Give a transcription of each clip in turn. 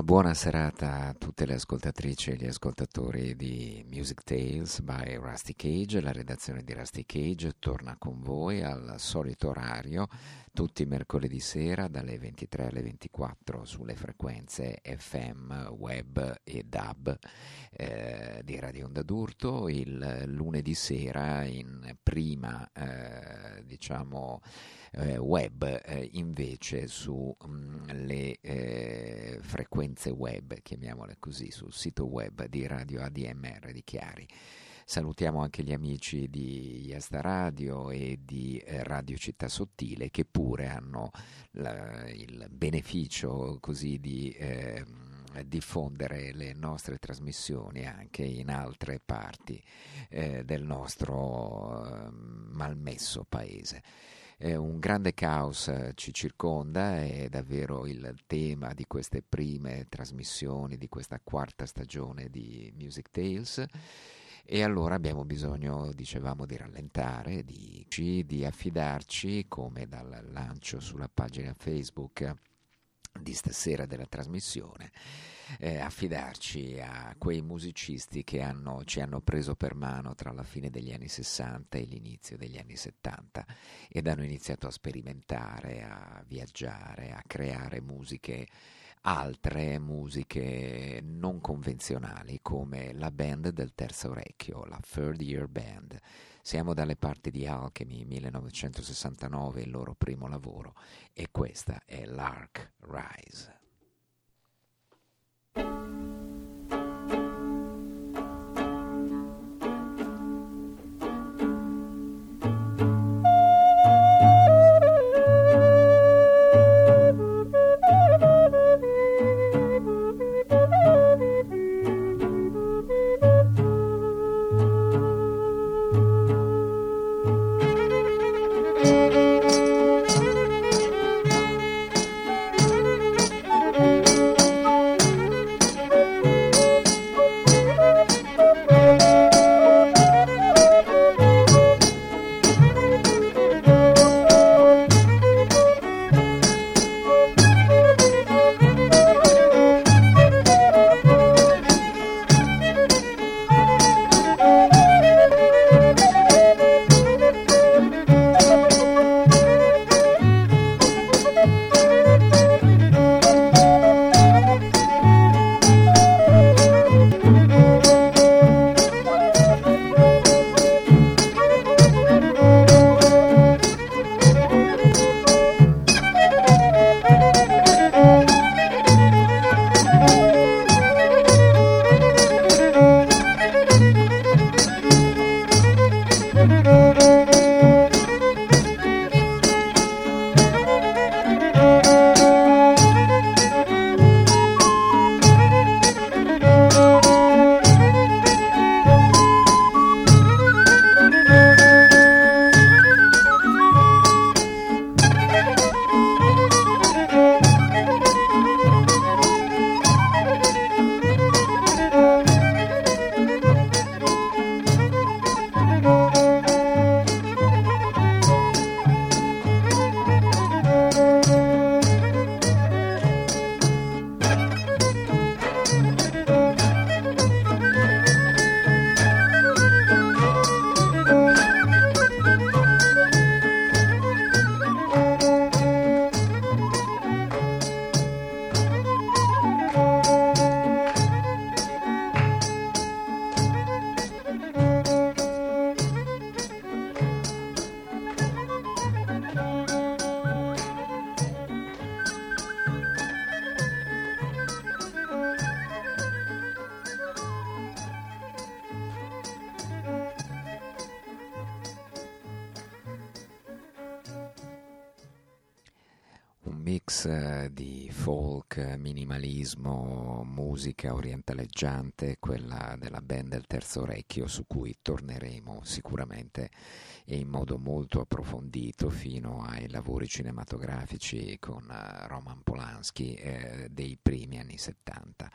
Una buona serata a tutte le ascoltatrici e gli ascoltatori di Music Tales by Rusty Cage. La redazione di Rusty Cage torna con voi al solito orario, tutti i mercoledì sera dalle 23 alle 24 sulle frequenze FM, web e DAB eh, di Radio Onda d'Urto, il lunedì sera in prima, eh, diciamo, eh, web eh, invece sulle mm, eh, frequenze web, chiamiamole così, sul sito web di Radio ADMR di Chiari. Salutiamo anche gli amici di Yasta Radio e di eh, Radio Città Sottile che pure hanno la, il beneficio così di eh, diffondere le nostre trasmissioni anche in altre parti eh, del nostro ehm, malmesso paese. Eh, un grande caos eh, ci circonda, è davvero il tema di queste prime trasmissioni, di questa quarta stagione di Music Tales. E allora abbiamo bisogno, dicevamo, di rallentare, di, di affidarci, come dal lancio sulla pagina Facebook di stasera della trasmissione, eh, affidarci a quei musicisti che hanno, ci hanno preso per mano tra la fine degli anni 60 e l'inizio degli anni 70 ed hanno iniziato a sperimentare, a viaggiare, a creare musiche altre musiche non convenzionali come la band del terzo orecchio, la Third Year Band. Siamo dalle parti di Alchemy 1969, il loro primo lavoro, e questa è l'Ark Rise. Mix eh, di folk, minimalismo, musica orientaleggiante, quella della band del terzo orecchio su cui torneremo sicuramente e in modo molto approfondito fino ai lavori cinematografici con uh, Roman Polanski eh, dei primi anni 70.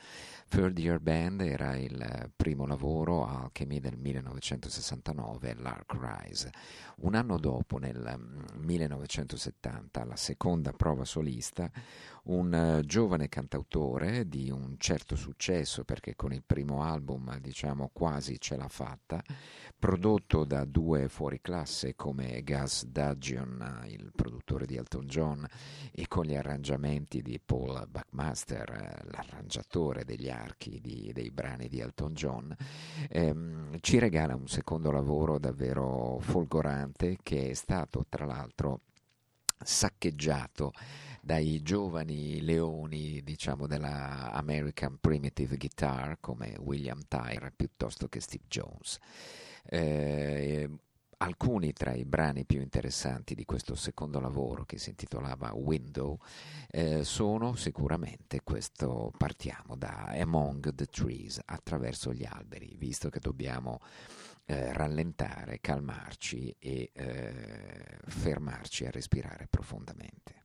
Third Year Band era il primo lavoro, Alchemy del 1969, Lark Rise. Un anno dopo, nel 1970, mm, la seconda prova solista, un uh, giovane cantautore di un certo successo, perché con il primo album diciamo quasi ce l'ha fatta, prodotto da due fuoriclasse come Gus Dudgeon, il produttore di Elton John, e con gli arrangiamenti di Paul Buckmaster, l'arrangiatore degli archi di, dei brani di Elton John, ehm, ci regala un secondo lavoro davvero folgorante che è stato tra l'altro saccheggiato dai giovani leoni, diciamo, della American Primitive Guitar come William Tyre piuttosto che Steve Jones. Eh, alcuni tra i brani più interessanti di questo secondo lavoro che si intitolava Window eh, sono sicuramente questo partiamo da Among the Trees attraverso gli alberi visto che dobbiamo eh, rallentare, calmarci e eh, fermarci a respirare profondamente.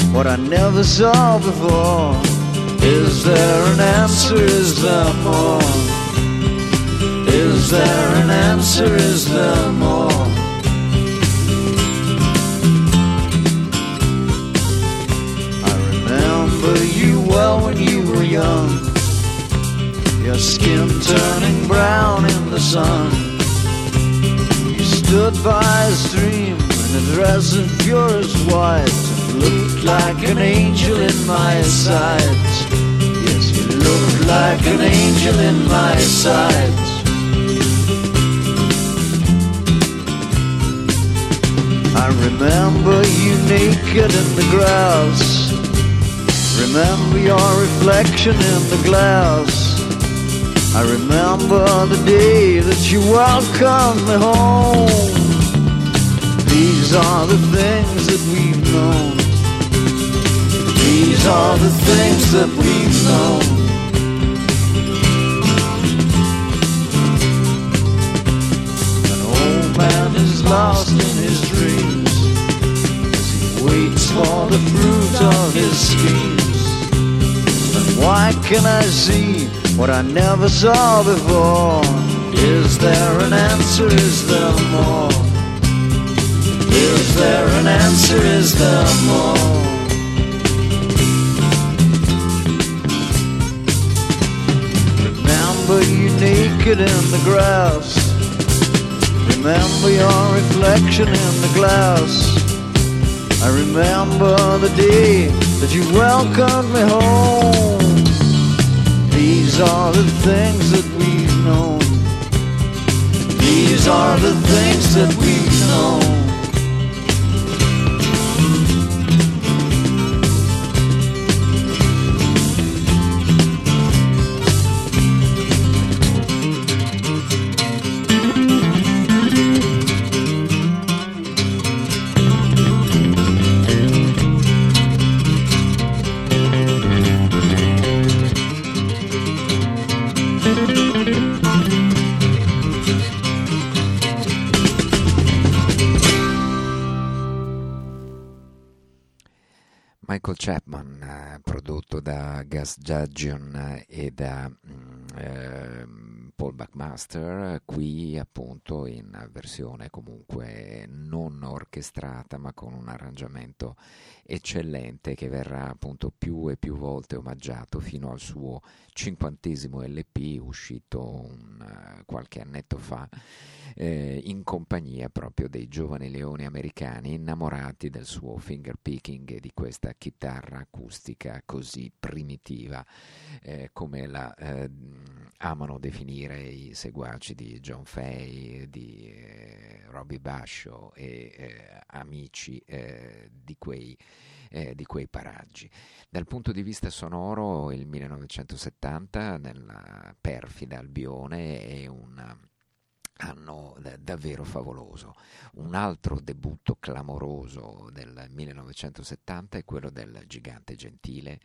what I never saw before? Is there an answer? Is there more? Is there an answer? Is there more? I remember you well when you were young your skin turning brown in the sun. You stood by a stream in a dress of purest white and looked like an angel in my sight. Yes, you looked like an angel in my sight. I remember you naked in the grass. Remember your reflection in the glass. I remember the day that you welcomed me home. These are the things that we've known. These are the things that we've known. An old man is lost in his dreams as he waits for the fruit of his schemes. And why can I see? what I never saw before. Is there an answer? Is there more? Is there an answer? Is there more? Remember you naked in the grass. Remember your reflection in the glass. I remember the day that you welcomed me home. These are the things that we've known. These are the things that we've known. Gus Judgeon e da eh, Paul Buckmaster, qui appunto in versione comunque non orchestrata ma con un arrangiamento eccellente che verrà appunto più e più volte omaggiato fino al suo cinquantesimo LP uscito un, uh, qualche annetto fa eh, in compagnia proprio dei giovani leoni americani innamorati del suo finger picking e di questa chitarra acustica così primitiva eh, come la eh, amano definire i seguaci di John Fay, di eh, Robbie Basho e eh, amici eh, di quei eh, di quei paraggi. Dal punto di vista sonoro, il 1970 nella perfida Albione è un anno davvero favoloso. Un altro debutto clamoroso del 1970 è quello del Gigante Gentile,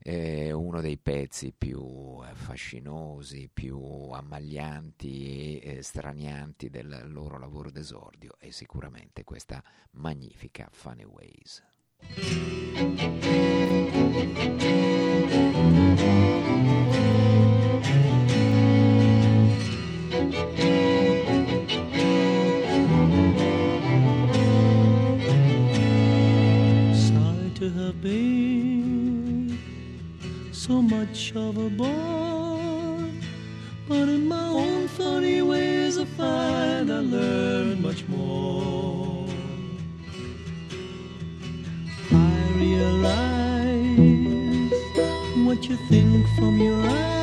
eh, uno dei pezzi più fascinosi, più ammaglianti e eh, stranianti del loro lavoro d'esordio è sicuramente questa magnifica Funny Ways. Have been so much of a bore, but in my own funny ways I find I learn much more. I realize what you think from your eyes.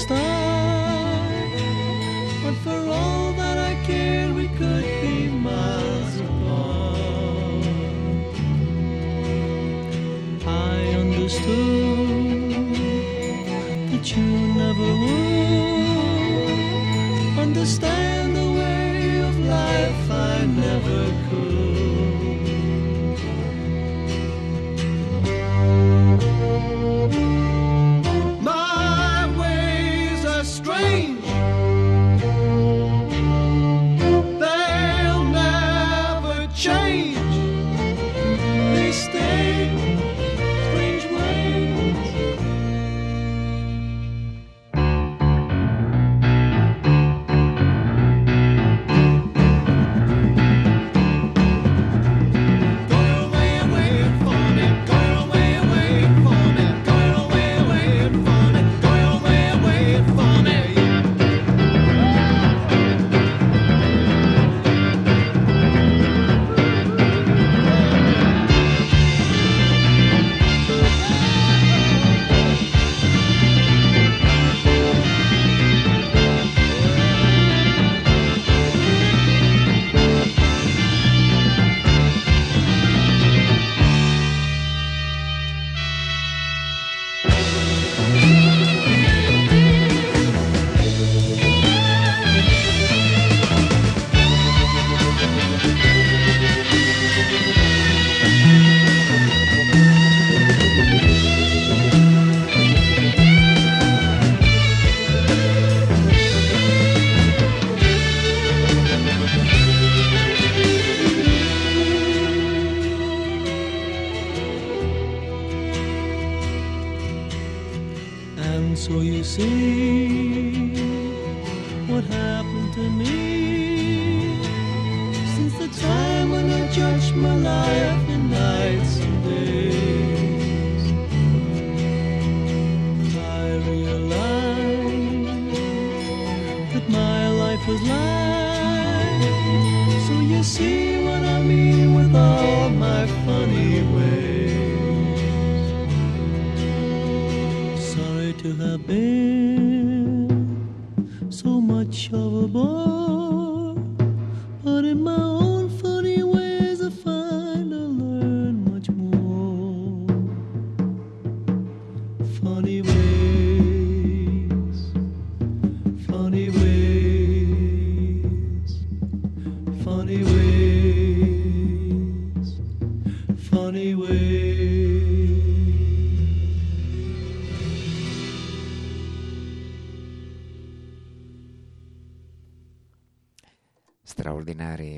stop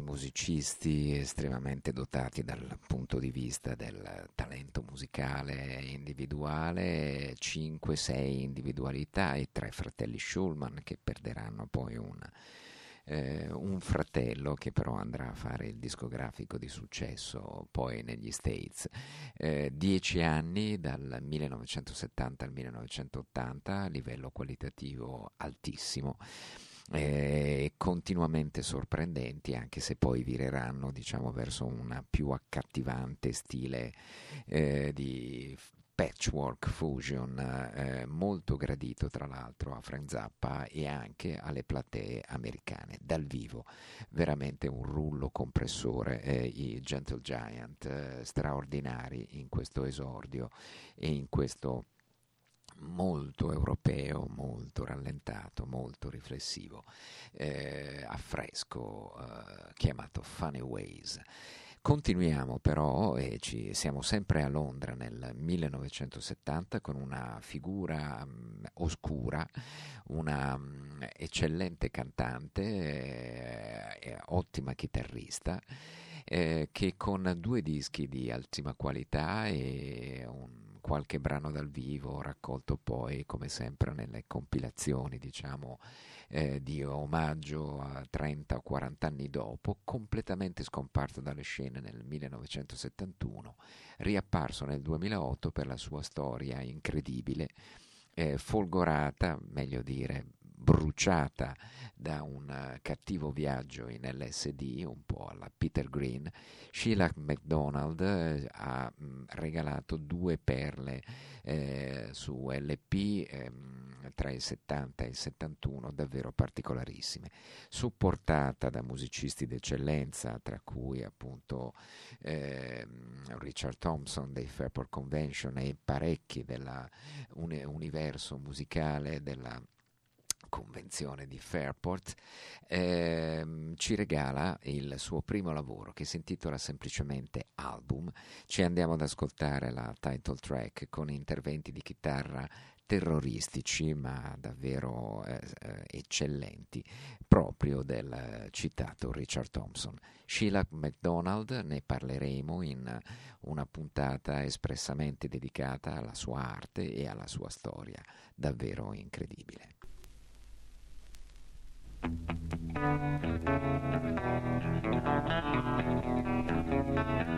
musicisti estremamente dotati dal punto di vista del talento musicale individuale, 5-6 individualità e tre fratelli Schulman che perderanno poi un, eh, un fratello che però andrà a fare il discografico di successo poi negli States. Eh, dieci anni dal 1970 al 1980, livello qualitativo altissimo eh, continuamente sorprendenti, anche se poi vireranno diciamo, verso un più accattivante stile eh, di patchwork fusion eh, molto gradito tra l'altro a Frank Zappa e anche alle platee americane. Dal vivo veramente un rullo compressore eh, i Gentle Giant eh, straordinari in questo esordio e in questo molto europeo, molto rallentato, molto riflessivo, eh, a fresco, eh, chiamato Funny Ways. Continuiamo però e ci, siamo sempre a Londra nel 1970 con una figura um, oscura, una um, eccellente cantante, eh, ottima chitarrista, eh, che con due dischi di altissima qualità e un qualche brano dal vivo raccolto poi come sempre nelle compilazioni diciamo eh, di omaggio a 30 o 40 anni dopo completamente scomparso dalle scene nel 1971 riapparso nel 2008 per la sua storia incredibile eh, folgorata meglio dire bruciata da un uh, cattivo viaggio in LSD, un po' alla Peter Green, Sheila McDonald eh, ha mm, regalato due perle eh, su LP eh, tra il 70 e il 71, davvero particolarissime, supportata da musicisti d'eccellenza, tra cui appunto ehm, Richard Thompson dei Fairport Convention e parecchi dell'universo musicale della convenzione di Fairport, ehm, ci regala il suo primo lavoro che si intitola semplicemente Album. Ci andiamo ad ascoltare la title track con interventi di chitarra terroristici ma davvero eh, eh eccellenti proprio del citato Richard Thompson. Sheila MacDonald ne parleremo in una puntata espressamente dedicata alla sua arte e alla sua storia, davvero incredibile. Thank you.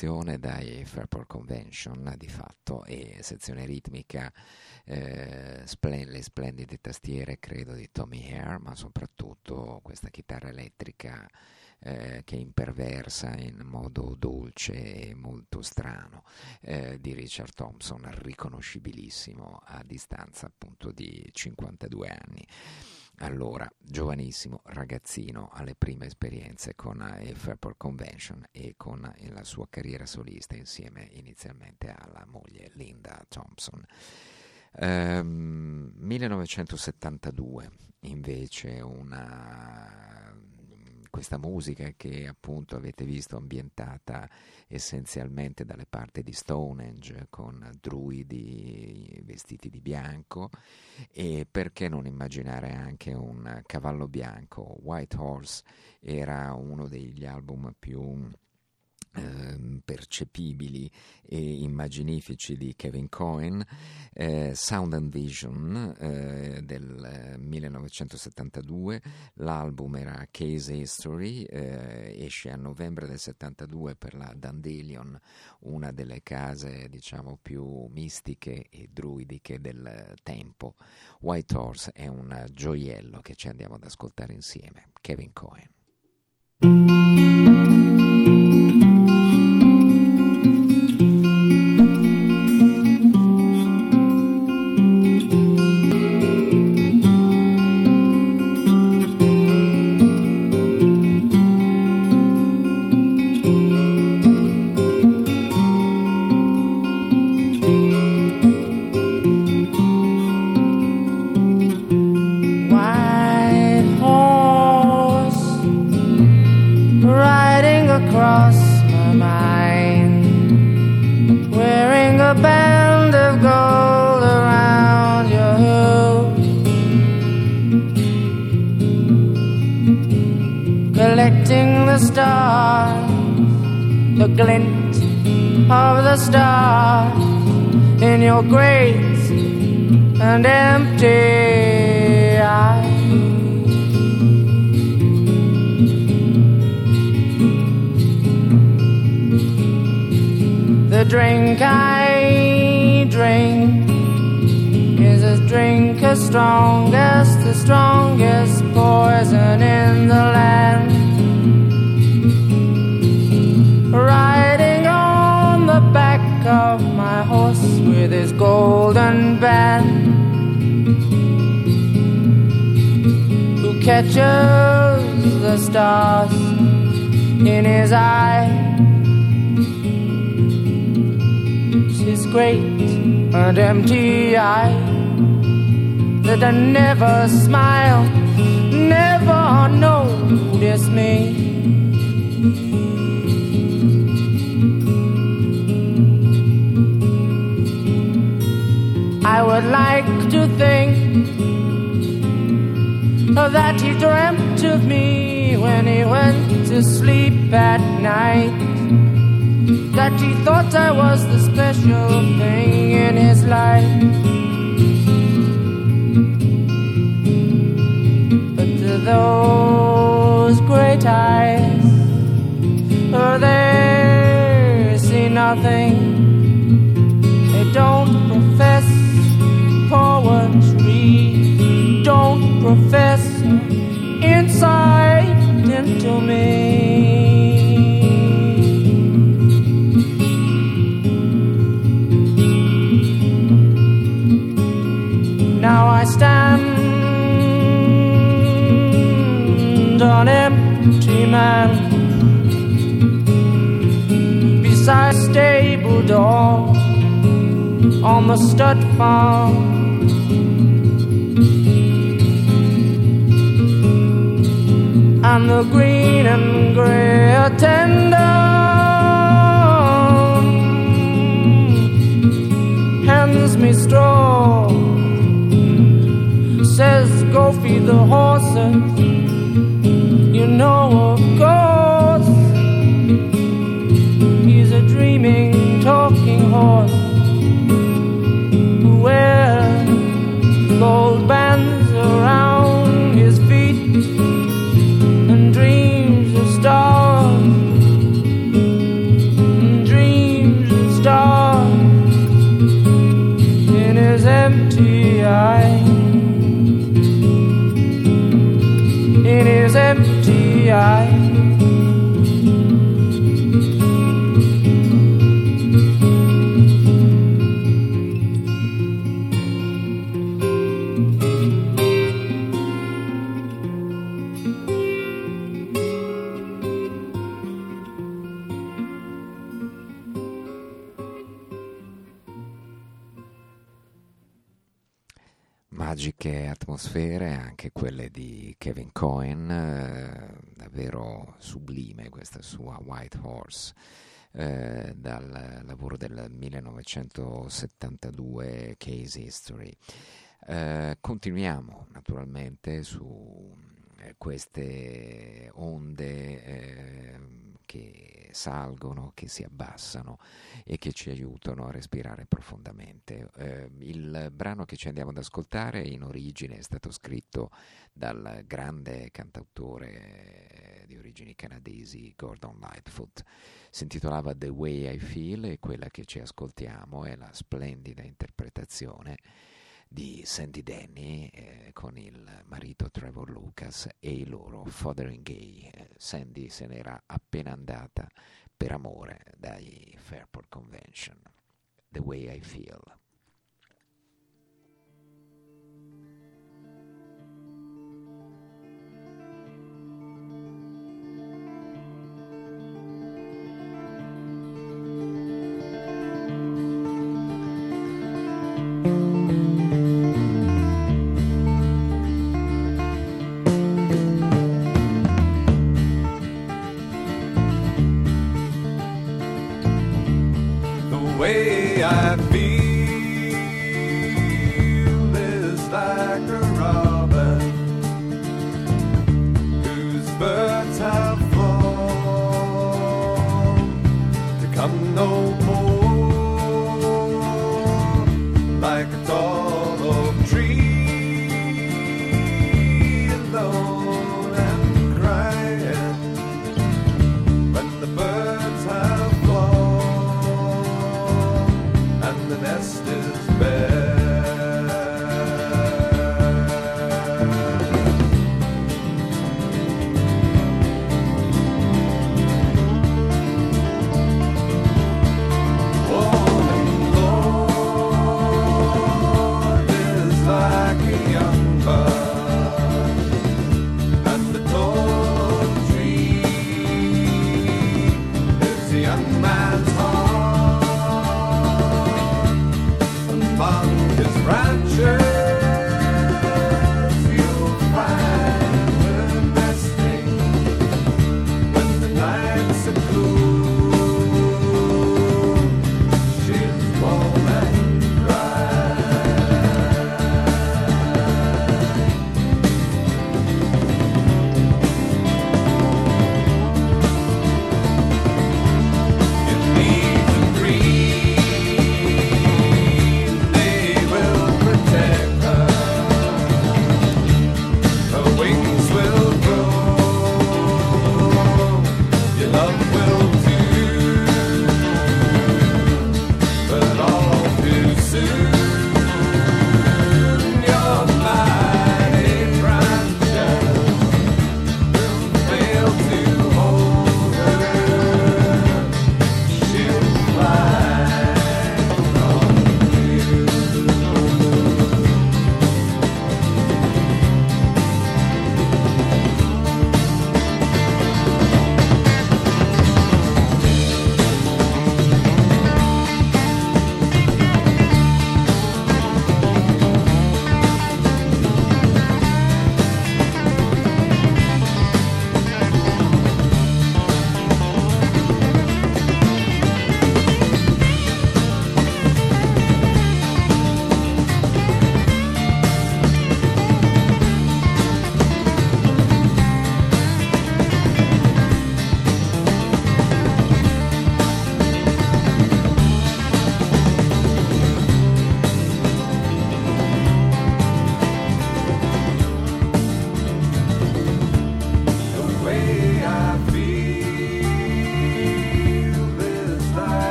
D'eccezione dai Fairport Convention di fatto e sezione ritmica eh, splen- le splendide tastiere credo di Tommy Hare ma soprattutto questa chitarra elettrica eh, che imperversa in modo dolce e molto strano eh, di Richard Thompson riconoscibilissimo a distanza appunto di 52 anni allora, giovanissimo ragazzino, alle prime esperienze con il Fairport Convention e con la sua carriera solista insieme inizialmente alla moglie Linda Thompson. Um, 1972 invece una questa musica che appunto avete visto ambientata essenzialmente dalle parti di Stonehenge con druidi vestiti di bianco e perché non immaginare anche un cavallo bianco White Horse era uno degli album più eh, percepibili e immaginifici di Kevin Cohen, eh, Sound and Vision eh, del 1972, l'album era Case History, eh, esce a novembre del 72 per la Dandelion, una delle case diciamo più mistiche e druidiche del tempo. White Horse è un gioiello che ci andiamo ad ascoltare insieme, Kevin Cohen. I would like to think that he dreamt of me when he went to sleep at night. That he thought I was the special thing in his life. But to those great eyes they see nothing. They don't profess poetry, don't profess insight into me. on the stud farm. And the green and grey attendant hands me straw, says, Go feed the horses. Sublime questa sua White Horse. Eh, dal lavoro del 1972 Case History. Eh, continuiamo naturalmente su eh, queste onde eh, che salgono, che si abbassano e che ci aiutano a respirare profondamente. Eh, il brano che ci andiamo ad ascoltare in origine è stato scritto dal grande cantautore origini canadesi Gordon Lightfoot. Si intitolava The Way I Feel e quella che ci ascoltiamo è la splendida interpretazione di Sandy Denny eh, con il marito Trevor Lucas e i loro Fotheringay. Eh, Sandy se n'era appena andata per amore dai Fairport Convention. The Way I Feel.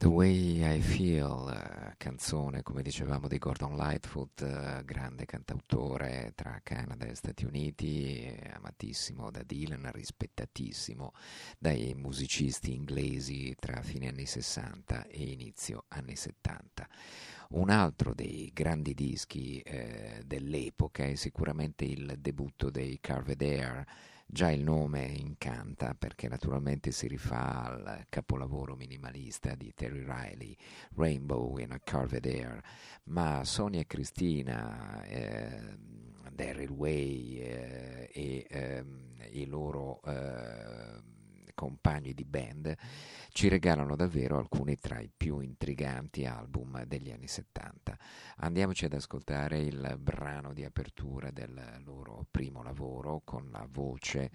The Way I Feel, eh, canzone come dicevamo di Gordon Lightfoot, eh, grande cantautore tra Canada e Stati Uniti, eh, amatissimo da Dylan, rispettatissimo dai musicisti inglesi tra fine anni 60 e inizio anni 70. Un altro dei grandi dischi eh, dell'epoca è sicuramente il debutto dei Carved Air, Già il nome incanta perché naturalmente si rifà al capolavoro minimalista di Terry Riley, Rainbow in a Carved Air, ma Sonia e Cristina, eh, Daryl Way eh, e eh, i loro eh, compagni di band ci regalano davvero alcuni tra i più intriganti album degli anni 70. Andiamoci ad ascoltare il brano di apertura del loro primo lavoro con la voce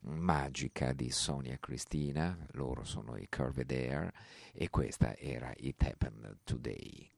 magica di Sonia Cristina, loro sono i Curved Air e questa era It Happened Today.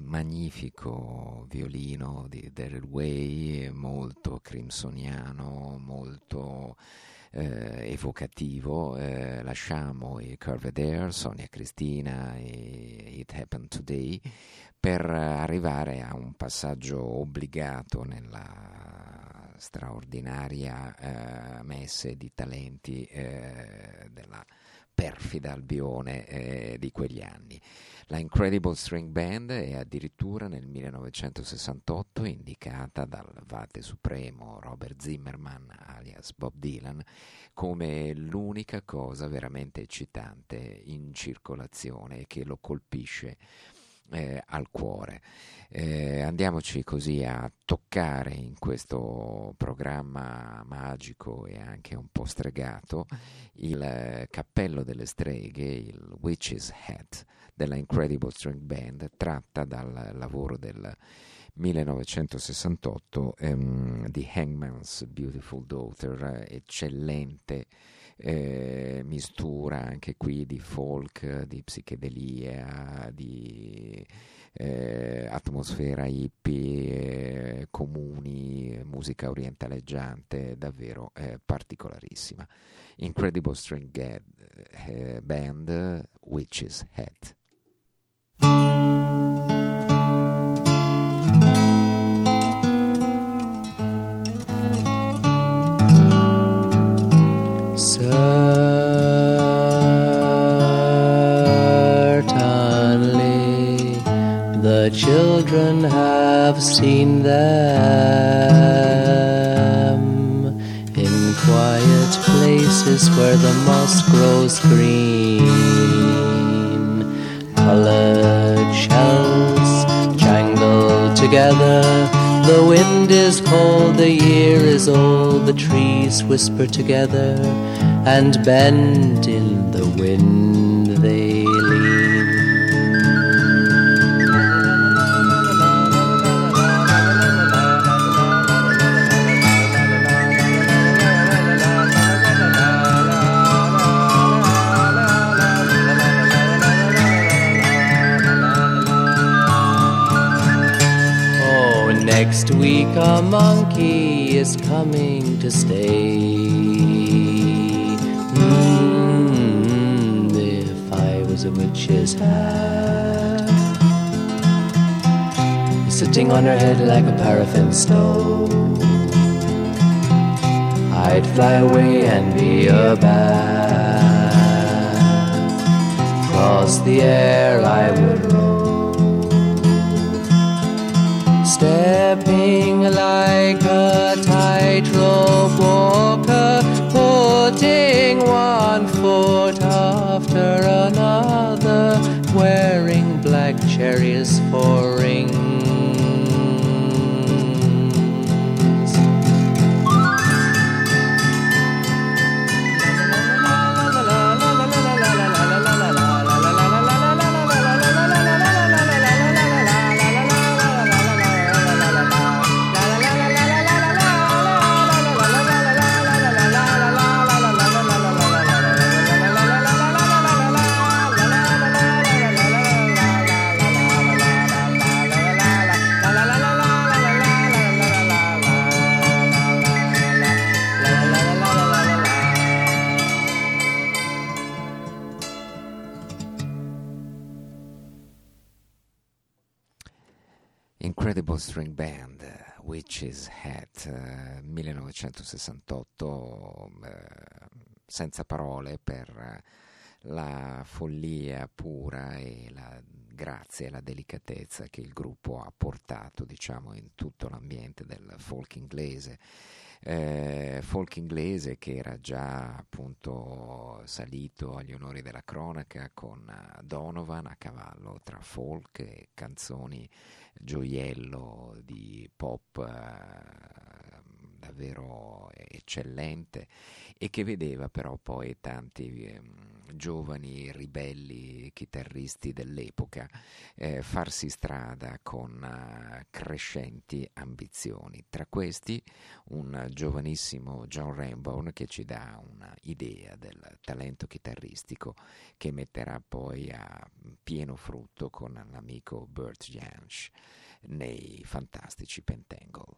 Magnifico violino di Daryl Way, molto crimsoniano, molto eh, evocativo. Eh, lasciamo i Curved Air, Sonia Cristina e It Happened Today per arrivare a un passaggio obbligato nella straordinaria eh, messe di talenti eh, della perfida Albione eh, di quegli anni. La Incredible String Band è addirittura nel 1968 indicata dal Vate Supremo Robert Zimmerman alias Bob Dylan come l'unica cosa veramente eccitante in circolazione che lo colpisce eh, al cuore. Eh, andiamoci così a toccare in questo programma magico e anche un po' stregato il eh, cappello delle streghe, il Witch's Hat della Incredible String Band, tratta dal lavoro del 1968 ehm, di Hangman's Beautiful Daughter, eccellente eh, mistura anche qui di folk, di psichedelia, di eh, atmosfera hippie, eh, comuni, musica orientaleggiante, davvero eh, particolarissima. Incredible String eh, Band, Witch's Head. Certainly, the children have seen them in quiet places where the moss grows green. Colored shells jangle together. The wind is cold, the year is old, the trees whisper together and bend in the wind they lean. Oh, next week a monkey is coming to stay. A witch's hat, sitting on her head like a paraffin stove, I'd fly away and be a bat. Across the air I would roll stepping like a tightrope walker, putting one foot after another, wearing black cherries for Witch's Hat, eh, 1968, eh, senza parole per la follia pura e la grazia e la delicatezza che il gruppo ha portato, diciamo, in tutto l'ambiente del folk inglese. Eh, folk inglese che era già appunto salito agli onori della cronaca con Donovan a cavallo tra folk e canzoni gioiello di pop eh, davvero eccellente e che vedeva però poi tanti ehm, giovani ribelli chitarristi dell'epoca eh, farsi strada con uh, crescenti ambizioni. Tra questi un giovanissimo John Rainbow che ci dà un'idea del talento chitarristico che metterà poi a pieno frutto con l'amico Bert Jansch nei fantastici Pentangle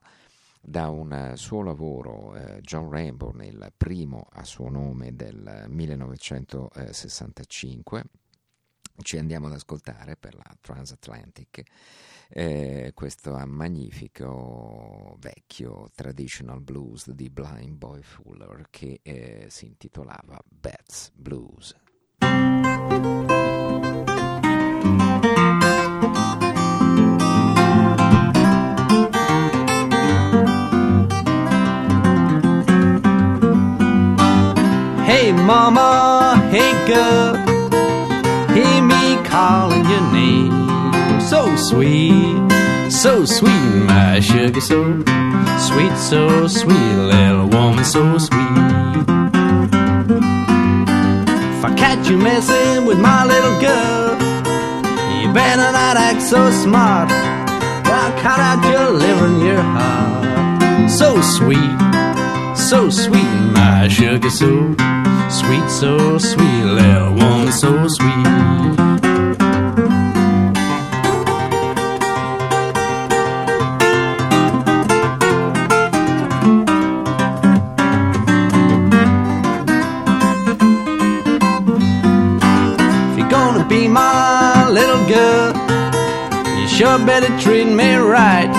da un suo lavoro eh, John Rainbow, il primo a suo nome del 1965. Ci andiamo ad ascoltare per la Transatlantic eh, questo magnifico vecchio traditional blues di Blind Boy Fuller che eh, si intitolava Bats Blues. Hey mama, hey girl, hear me calling your name. So sweet, so sweet, my sugar, so sweet, so sweet, little woman, so sweet. If I catch you messing with my little girl, you better not act so smart. I'll cut out your liver and your heart. So sweet, so sweet, my sugar, so sweet, so sweet, little woman, so sweet. If you're gonna be my little girl, you sure better treat me right.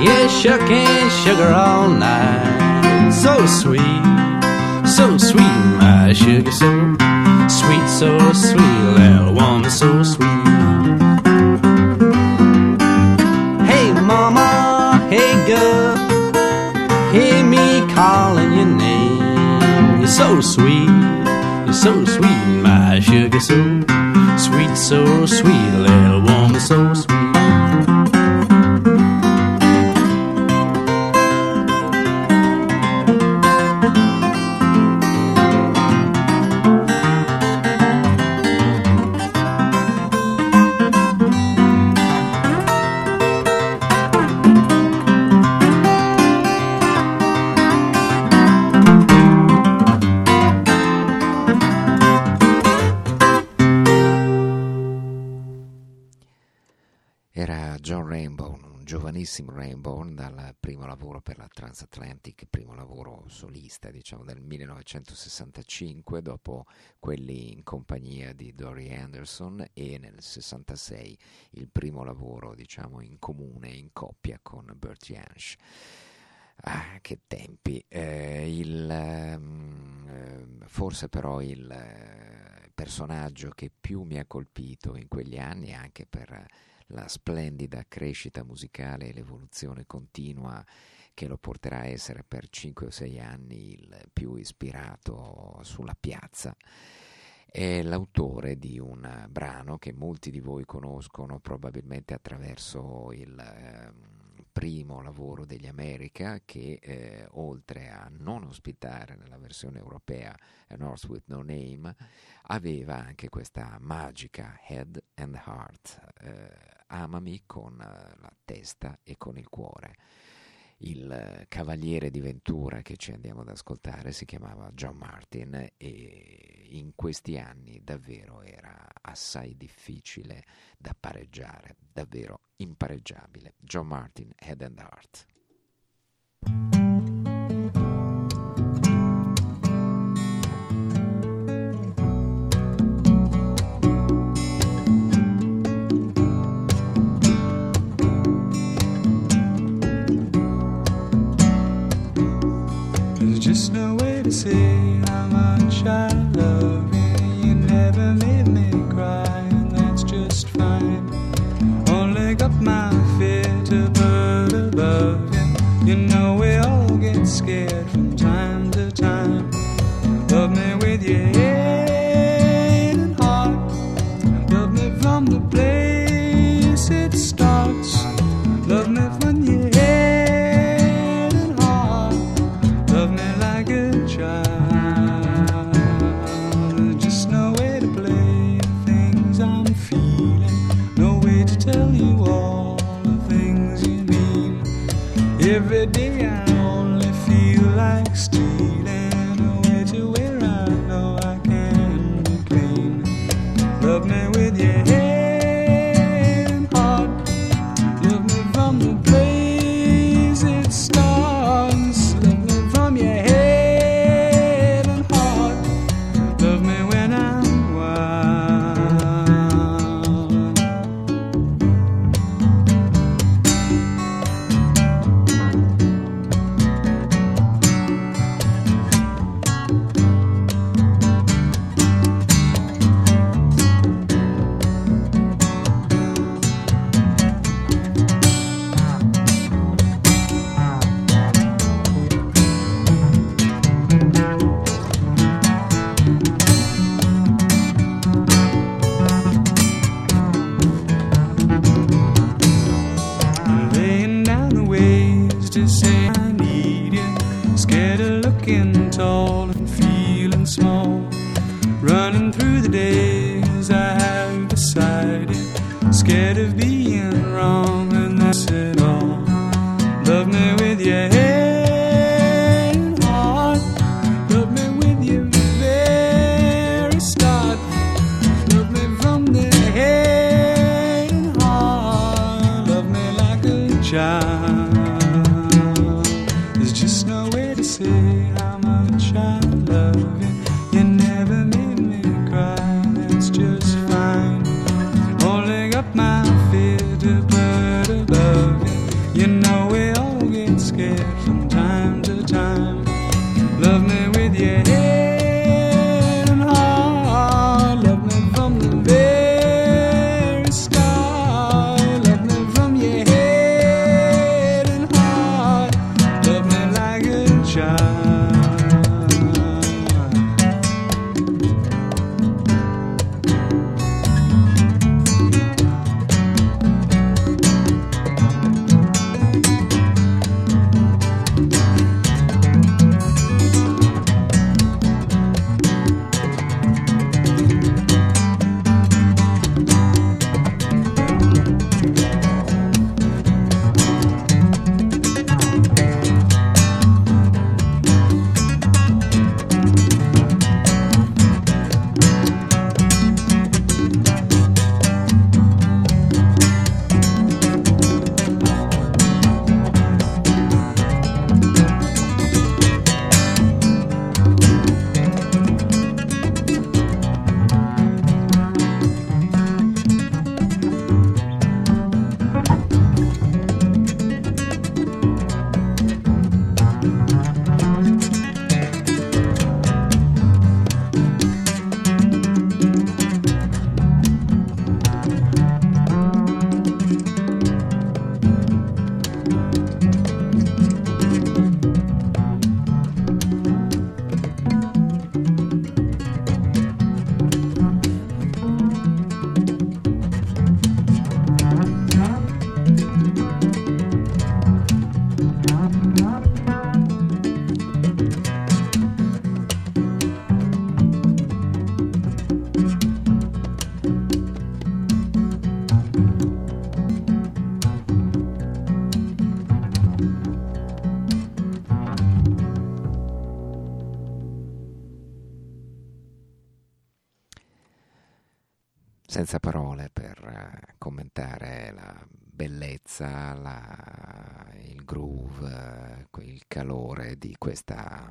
Yeah, shucking sugar all night. So sweet, my sugar, so sweet, so sweet, little woman, so sweet. Hey, mama, hey, girl, hear me calling your name. You're so sweet, you're so sweet, my sugar, so sweet, so sweet, little woman, so sweet. Per la Transatlantic, primo lavoro solista, diciamo del 1965, dopo quelli in compagnia di Dory Anderson e nel 66 il primo lavoro, diciamo, in comune, in coppia con Bert Jansch. Ah, che tempi! Eh, il, ehm, eh, forse però il eh, personaggio che più mi ha colpito in quegli anni, anche per la splendida crescita musicale e l'evoluzione continua che lo porterà a essere per 5 o 6 anni il più ispirato sulla piazza. È l'autore di un brano che molti di voi conoscono probabilmente attraverso il eh, primo lavoro degli America che eh, oltre a non ospitare nella versione europea A North with No Name aveva anche questa magica Head and Heart, eh, amami con la testa e con il cuore. Il cavaliere di Ventura che ci andiamo ad ascoltare si chiamava John Martin e in questi anni davvero era assai difficile da pareggiare, davvero impareggiabile. John Martin, Head and Heart. No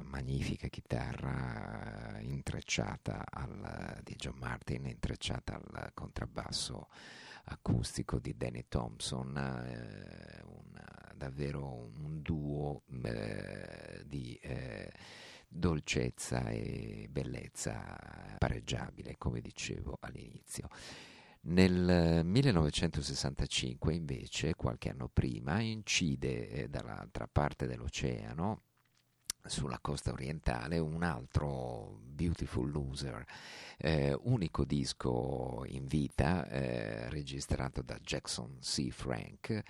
magnifica chitarra eh, intrecciata al, di John Martin, intrecciata al contrabbasso acustico di Danny Thompson, eh, un- davvero un duo eh, di eh, dolcezza e bellezza pareggiabile, come dicevo all'inizio. Nel 1965, invece, qualche anno prima, incide eh, dall'altra parte dell'oceano, sulla costa orientale, un altro Beautiful Loser, eh, unico disco in vita eh, registrato da Jackson C. Frank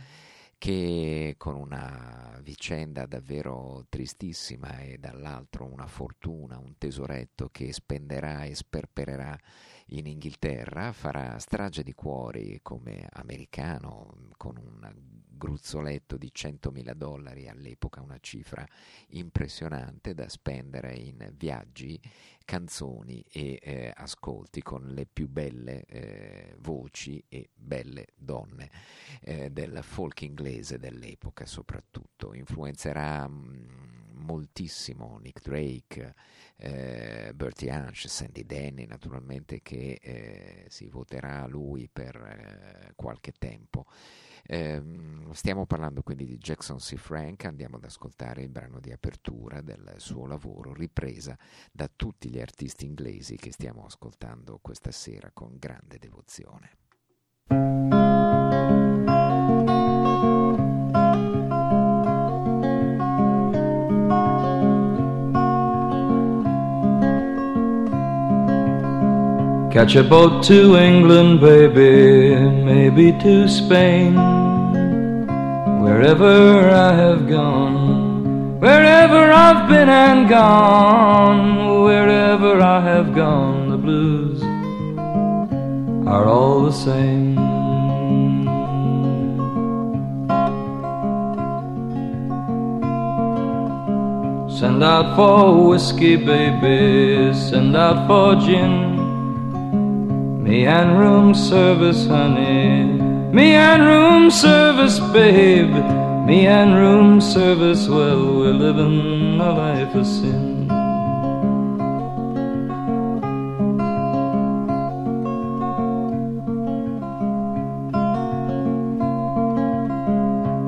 che con una vicenda davvero tristissima e dall'altro una fortuna, un tesoretto che spenderà e sperpererà in Inghilterra, farà strage di cuori come americano con un gruzzoletto di 100.000 dollari all'epoca, una cifra impressionante da spendere in viaggi, canzoni e eh, ascolti con le più belle eh, voci e belle donne eh, del folk inglese dell'epoca soprattutto. Influenzerà mh, moltissimo Nick Drake, eh, Bertie Hunch, Sandy Denny naturalmente che eh, si voterà a lui per eh, qualche tempo. Ehm, stiamo parlando quindi di Jackson C. Frank, andiamo ad ascoltare il brano di apertura del suo lavoro, ripresa da tutti gli artisti inglesi che stiamo ascoltando questa sera con grande devozione. Catch a boat to England, baby, maybe to Spain. Wherever I have gone, Wherever I've been and gone, wherever I have gone, the blues are all the same. Send out for whiskey, baby, send out for gin. Me and room service, honey. Me and room service, babe. Me and room service, well, we're living a life of sin.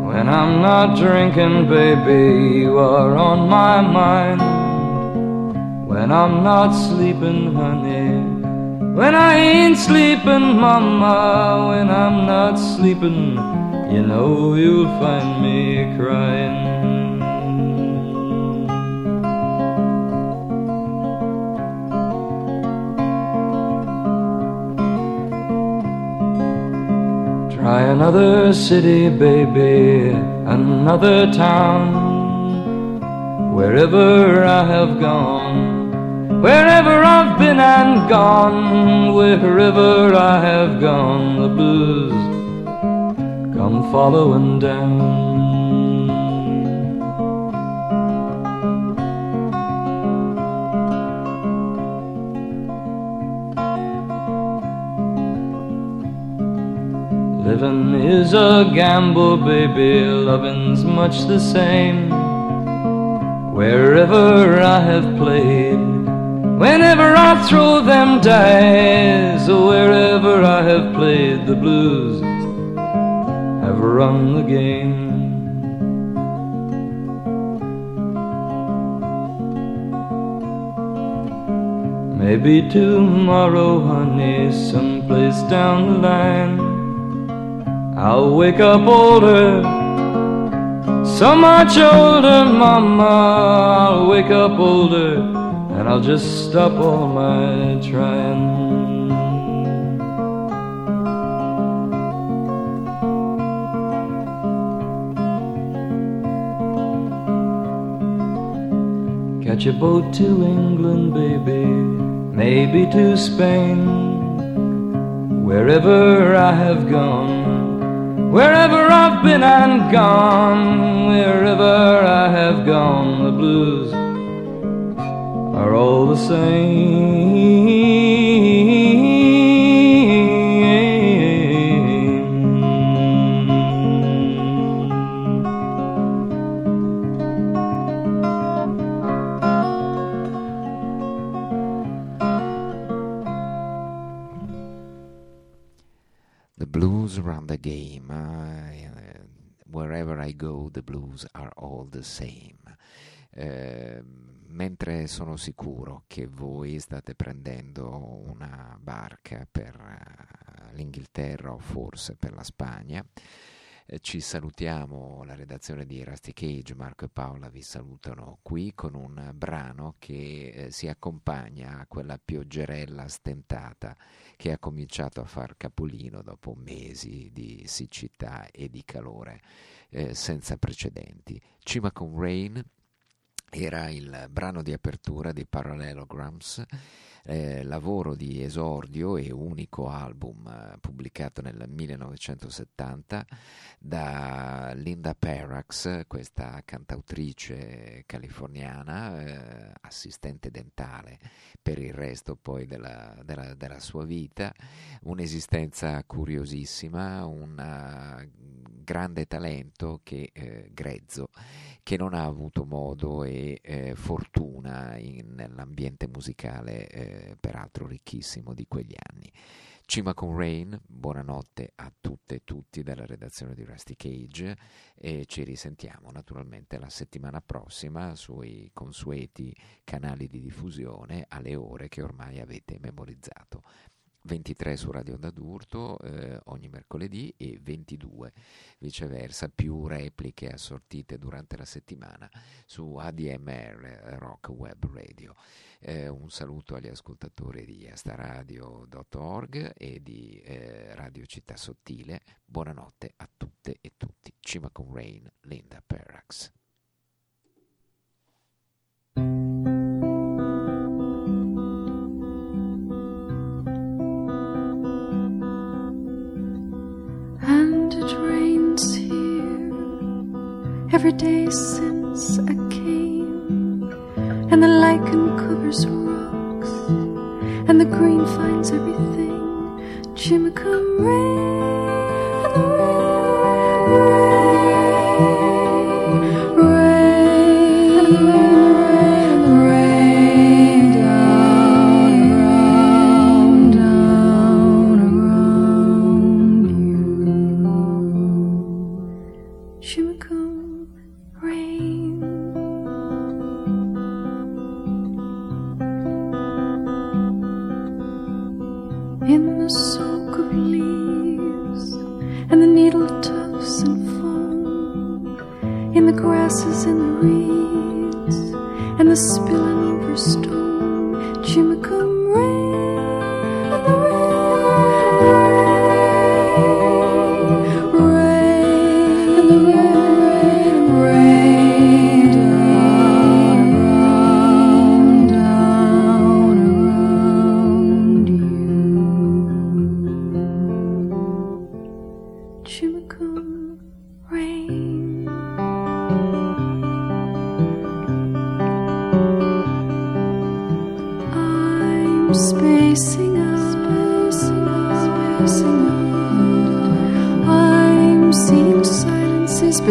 When I'm not drinking, baby, you are on my mind. When I'm not sleeping, honey. When I ain't sleeping, mama. When I'm not sleeping, you know you'll find me crying. Try another city, baby, another town. Wherever I have gone, wherever I've been and gone, wherever I have gone, the blues come following down. Living is a gamble, baby. Loving's much the same. Wherever I have played, whenever I throw them dice, or wherever I have played the blues, I've run the game. Maybe tomorrow, honey, someplace down the line. I'll wake up older, so much older, mama. I'll wake up older, I'll just stop all my trying. Catch a boat to England, baby, maybe to Spain, wherever I have gone. Wherever I've been and gone, wherever I have gone, the blues all the same. The blues run the game. eh, wherever I go, the blues are all the same. Eh, mentre sono sicuro che voi state prendendo una barca per eh, l'Inghilterra o forse per la Spagna, eh, ci salutiamo, la redazione di Rusty Cage, Marco e Paola vi salutano qui con un brano che eh, si accompagna a quella pioggerella stentata che ha cominciato a far capolino dopo mesi di siccità e di calore eh, senza precedenti. Cima con Rain era il brano di apertura di Parallelograms, eh, lavoro di esordio e unico album eh, pubblicato nel 1970 da Linda Perrax, questa cantautrice californiana, eh, assistente dentale per il resto poi della, della- della sua vita, un'esistenza curiosissima, un eh, grande talento che, eh, grezzo che non ha avuto modo e eh, fortuna in- nell'ambiente musicale, eh, peraltro ricchissimo di quegli anni. Cima con Rain, buonanotte a tutte e tutti dalla redazione di Rusty Cage e ci risentiamo naturalmente la settimana prossima sui consueti canali di diffusione alle ore che ormai avete memorizzato. 23 su Radio Onda d'Urto eh, ogni mercoledì e 22 viceversa, più repliche assortite durante la settimana su ADMR Rock Web Radio. Eh, un saluto agli ascoltatori di astaradio.org e di eh, Radio Città Sottile. Buonanotte a tutte e tutti. Cima con Rain, Linda Perrax. every day since I came. And the lichen covers rocks, and the green finds everything. Jim, come rain, and the rain.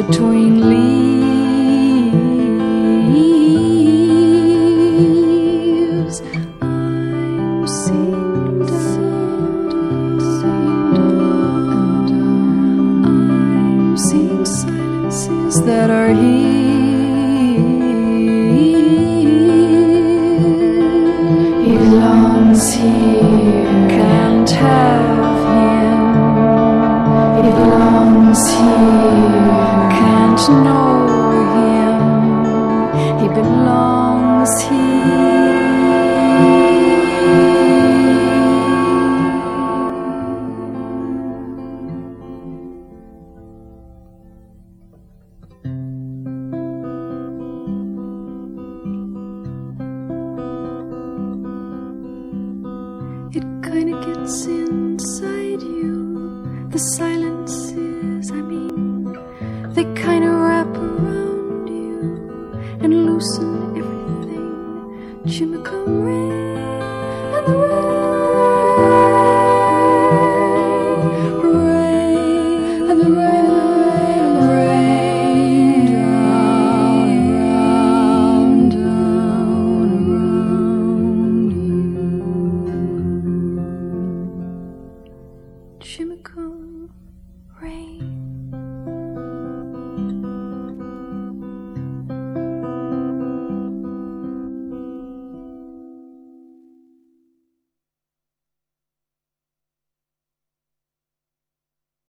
between